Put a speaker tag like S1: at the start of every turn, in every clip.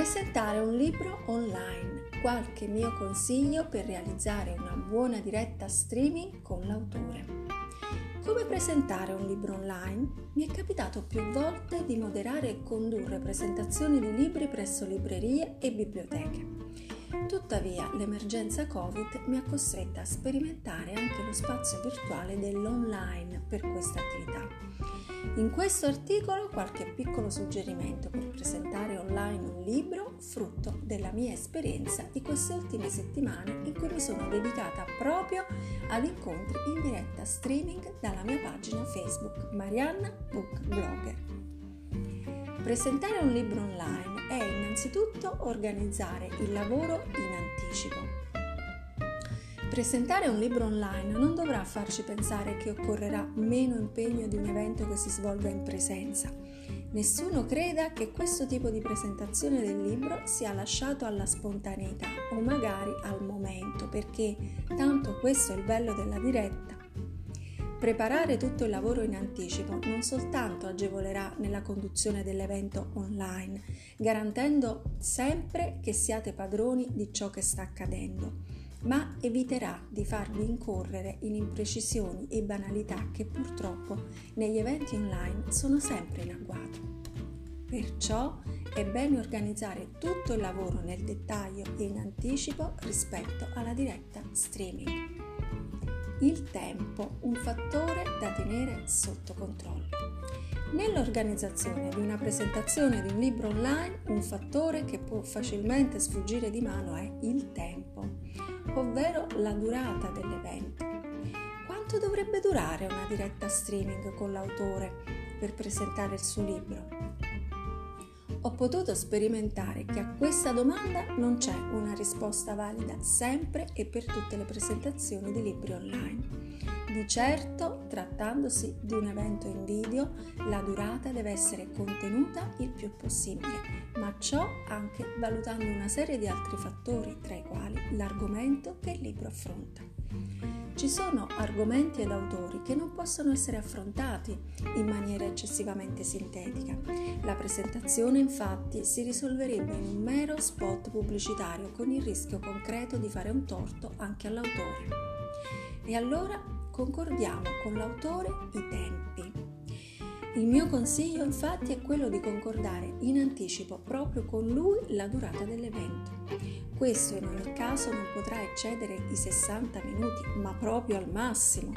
S1: Presentare un libro online. Qualche mio consiglio per realizzare una buona diretta streaming con l'autore. Come presentare un libro online? Mi è capitato più volte di moderare e condurre presentazioni di libri presso librerie e biblioteche. Tuttavia, l'emergenza Covid mi ha costretta a sperimentare anche lo spazio virtuale dell'online per questa attività. In questo articolo qualche piccolo suggerimento per presentare online un libro frutto della mia esperienza di queste ultime settimane in cui mi sono dedicata proprio ad incontri in diretta streaming dalla mia pagina Facebook Marianna Book Blogger. Presentare un libro online è innanzitutto organizzare il lavoro in anticipo Presentare un libro online non dovrà farci pensare che occorrerà meno impegno di un evento che si svolga in presenza. Nessuno creda che questo tipo di presentazione del libro sia lasciato alla spontaneità o magari al momento, perché tanto questo è il bello della diretta. Preparare tutto il lavoro in anticipo non soltanto agevolerà nella conduzione dell'evento online, garantendo sempre che siate padroni di ciò che sta accadendo, ma eviterà di farvi incorrere in imprecisioni e banalità che purtroppo negli eventi online sono sempre in agguato. Perciò è bene organizzare tutto il lavoro nel dettaglio e in anticipo rispetto alla diretta streaming. Il tempo, un fattore da tenere sotto controllo. Nell'organizzazione di una presentazione di un libro online, un fattore che può facilmente sfuggire di mano è il tempo ovvero la durata dell'evento. Quanto dovrebbe durare una diretta streaming con l'autore per presentare il suo libro? Ho potuto sperimentare che a questa domanda non c'è una risposta valida sempre e per tutte le presentazioni di libri online. Di certo, trattandosi di un evento in video, la durata deve essere contenuta il più possibile, ma ciò anche valutando una serie di altri fattori, tra i quali l'argomento che il libro affronta. Ci sono argomenti ed autori che non possono essere affrontati in maniera eccessivamente sintetica. La presentazione infatti si risolverebbe in un mero spot pubblicitario con il rischio concreto di fare un torto anche all'autore. E allora concordiamo con l'autore i tempi. Il mio consiglio infatti è quello di concordare in anticipo proprio con lui la durata dell'evento. Questo in ogni caso non potrà eccedere i 60 minuti, ma proprio al massimo.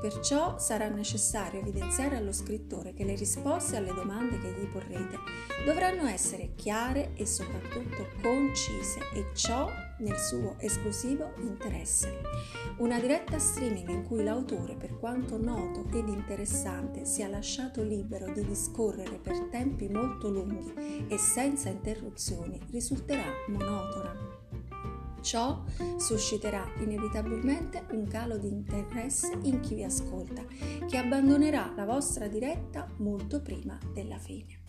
S1: Perciò sarà necessario evidenziare allo scrittore che le risposte alle domande che gli porrete dovranno essere chiare e soprattutto concise e ciò nel suo esclusivo interesse. Una diretta streaming in cui l'autore, per quanto noto ed interessante, sia lasciato libero di discorrere per tempi molto lunghi e senza interruzioni risulterà monotona. Ciò susciterà inevitabilmente un calo di interesse in chi vi ascolta, che abbandonerà la vostra diretta molto prima della fine.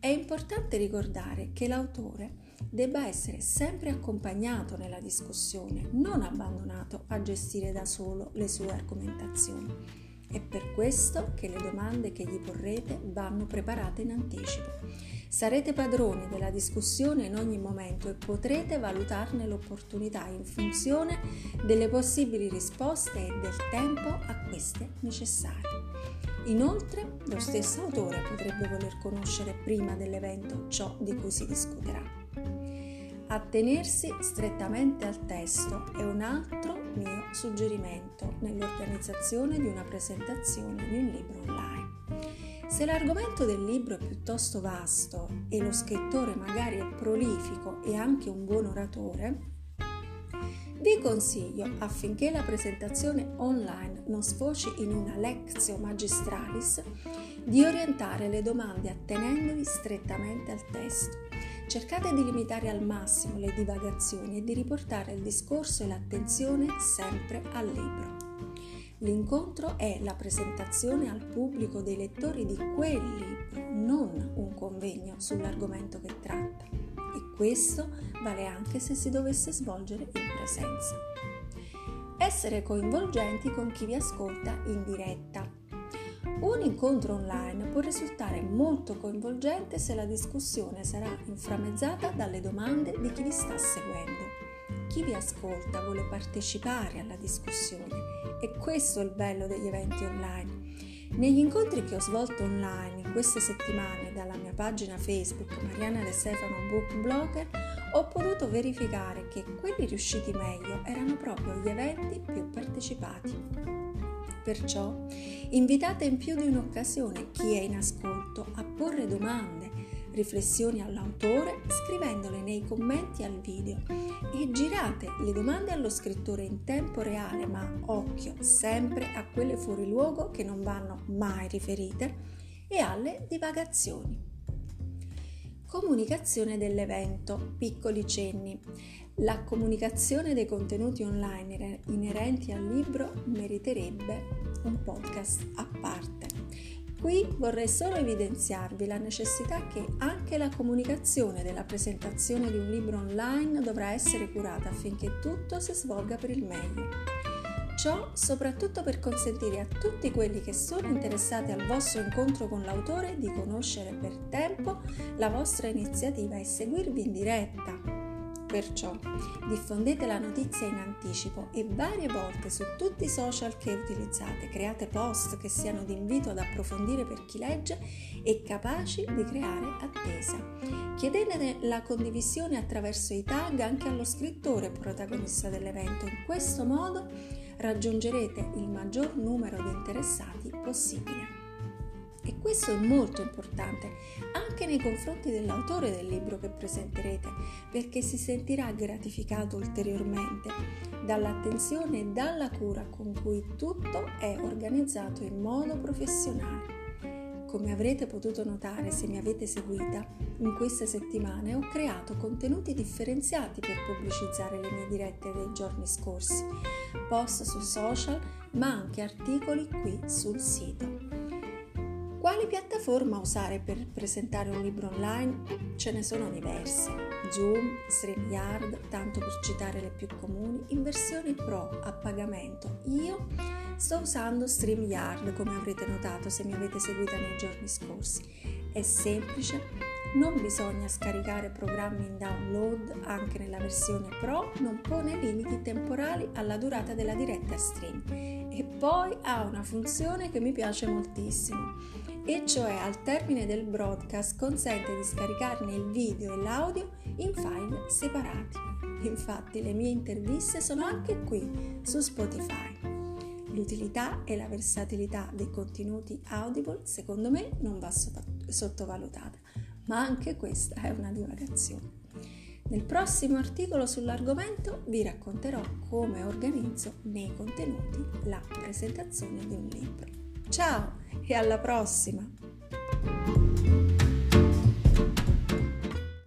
S1: È importante ricordare che l'autore debba essere sempre accompagnato nella discussione, non abbandonato a gestire da solo le sue argomentazioni. È per questo che le domande che gli porrete vanno preparate in anticipo. Sarete padroni della discussione in ogni momento e potrete valutarne l'opportunità in funzione delle possibili risposte e del tempo a queste necessarie. Inoltre, lo stesso autore potrebbe voler conoscere prima dell'evento ciò di cui si discuterà. Attenersi strettamente al testo è un altro mio suggerimento nell'organizzazione di una presentazione di un libro online. Se l'argomento del libro è piuttosto vasto e lo scrittore magari è prolifico e anche un buon oratore, vi consiglio, affinché la presentazione online non sfoci in una lectio magistralis, di orientare le domande attenendovi strettamente al testo Cercate di limitare al massimo le divagazioni e di riportare il discorso e l'attenzione sempre al libro. L'incontro è la presentazione al pubblico dei lettori di quel libro, non un convegno sull'argomento che tratta. E questo vale anche se si dovesse svolgere in presenza. Essere coinvolgenti con chi vi ascolta in diretta Un incontro online può risultare molto coinvolgente se la discussione sarà inframmezzata dalle domande di chi vi sta seguendo. Chi vi ascolta vuole partecipare alla discussione e questo è il bello degli eventi online. Negli incontri che ho svolto online in queste settimane dalla mia pagina Facebook Mariana De Stefano Book Blogger ho potuto verificare che quelli riusciti meglio erano proprio gli eventi più partecipati. Perciò invitate in più di un'occasione chi è in ascolto a porre domande, riflessioni all'autore scrivendole nei commenti al video e girate le domande allo scrittore in tempo reale, ma occhio sempre a quelle fuori luogo che non vanno mai riferite e alle divagazioni. Comunicazione dell'evento, piccoli cenni. La comunicazione dei contenuti online inerenti al libro meriterebbe un podcast a parte. Qui vorrei solo evidenziarvi la necessità che anche la comunicazione della presentazione di un libro online dovrà essere curata affinché tutto si svolga per il meglio. Ciò soprattutto per consentire a tutti quelli che sono interessati al vostro incontro con l'autore di conoscere per tempo la vostra iniziativa e seguirvi in diretta. Perciò diffondete la notizia in anticipo e varie volte su tutti i social che utilizzate, create post che siano di invito ad approfondire per chi legge e capaci di creare attesa. Chiedete la condivisione attraverso i tag anche allo scrittore protagonista dell'evento. In questo modo raggiungerete il maggior numero di interessati possibile. Questo è molto importante anche nei confronti dell'autore del libro che presenterete, perché si sentirà gratificato ulteriormente dall'attenzione e dalla cura con cui tutto è organizzato in modo professionale. Come avrete potuto notare se mi avete seguita, in queste settimane ho creato contenuti differenziati per pubblicizzare le mie dirette dei giorni scorsi, post su social, ma anche articoli qui sul sito. Quali piattaforma usare per presentare un libro online? Ce ne sono diverse. Zoom, StreamYard, tanto per citare le più comuni, in versione pro a pagamento. Io sto usando StreamYard, come avrete notato se mi avete seguita nei giorni scorsi. È semplice, non bisogna scaricare programmi in download anche nella versione Pro, non pone limiti temporali alla durata della diretta stream e poi ha una funzione che mi piace moltissimo e cioè al termine del broadcast consente di scaricarne il video e l'audio in file separati. Infatti le mie interviste sono anche qui su Spotify. L'utilità e la versatilità dei contenuti Audible secondo me non va sottovalutata, ma anche questa è una divagazione. Nel prossimo articolo sull'argomento vi racconterò come organizzo nei contenuti la presentazione di un libro. Ciao e alla prossima!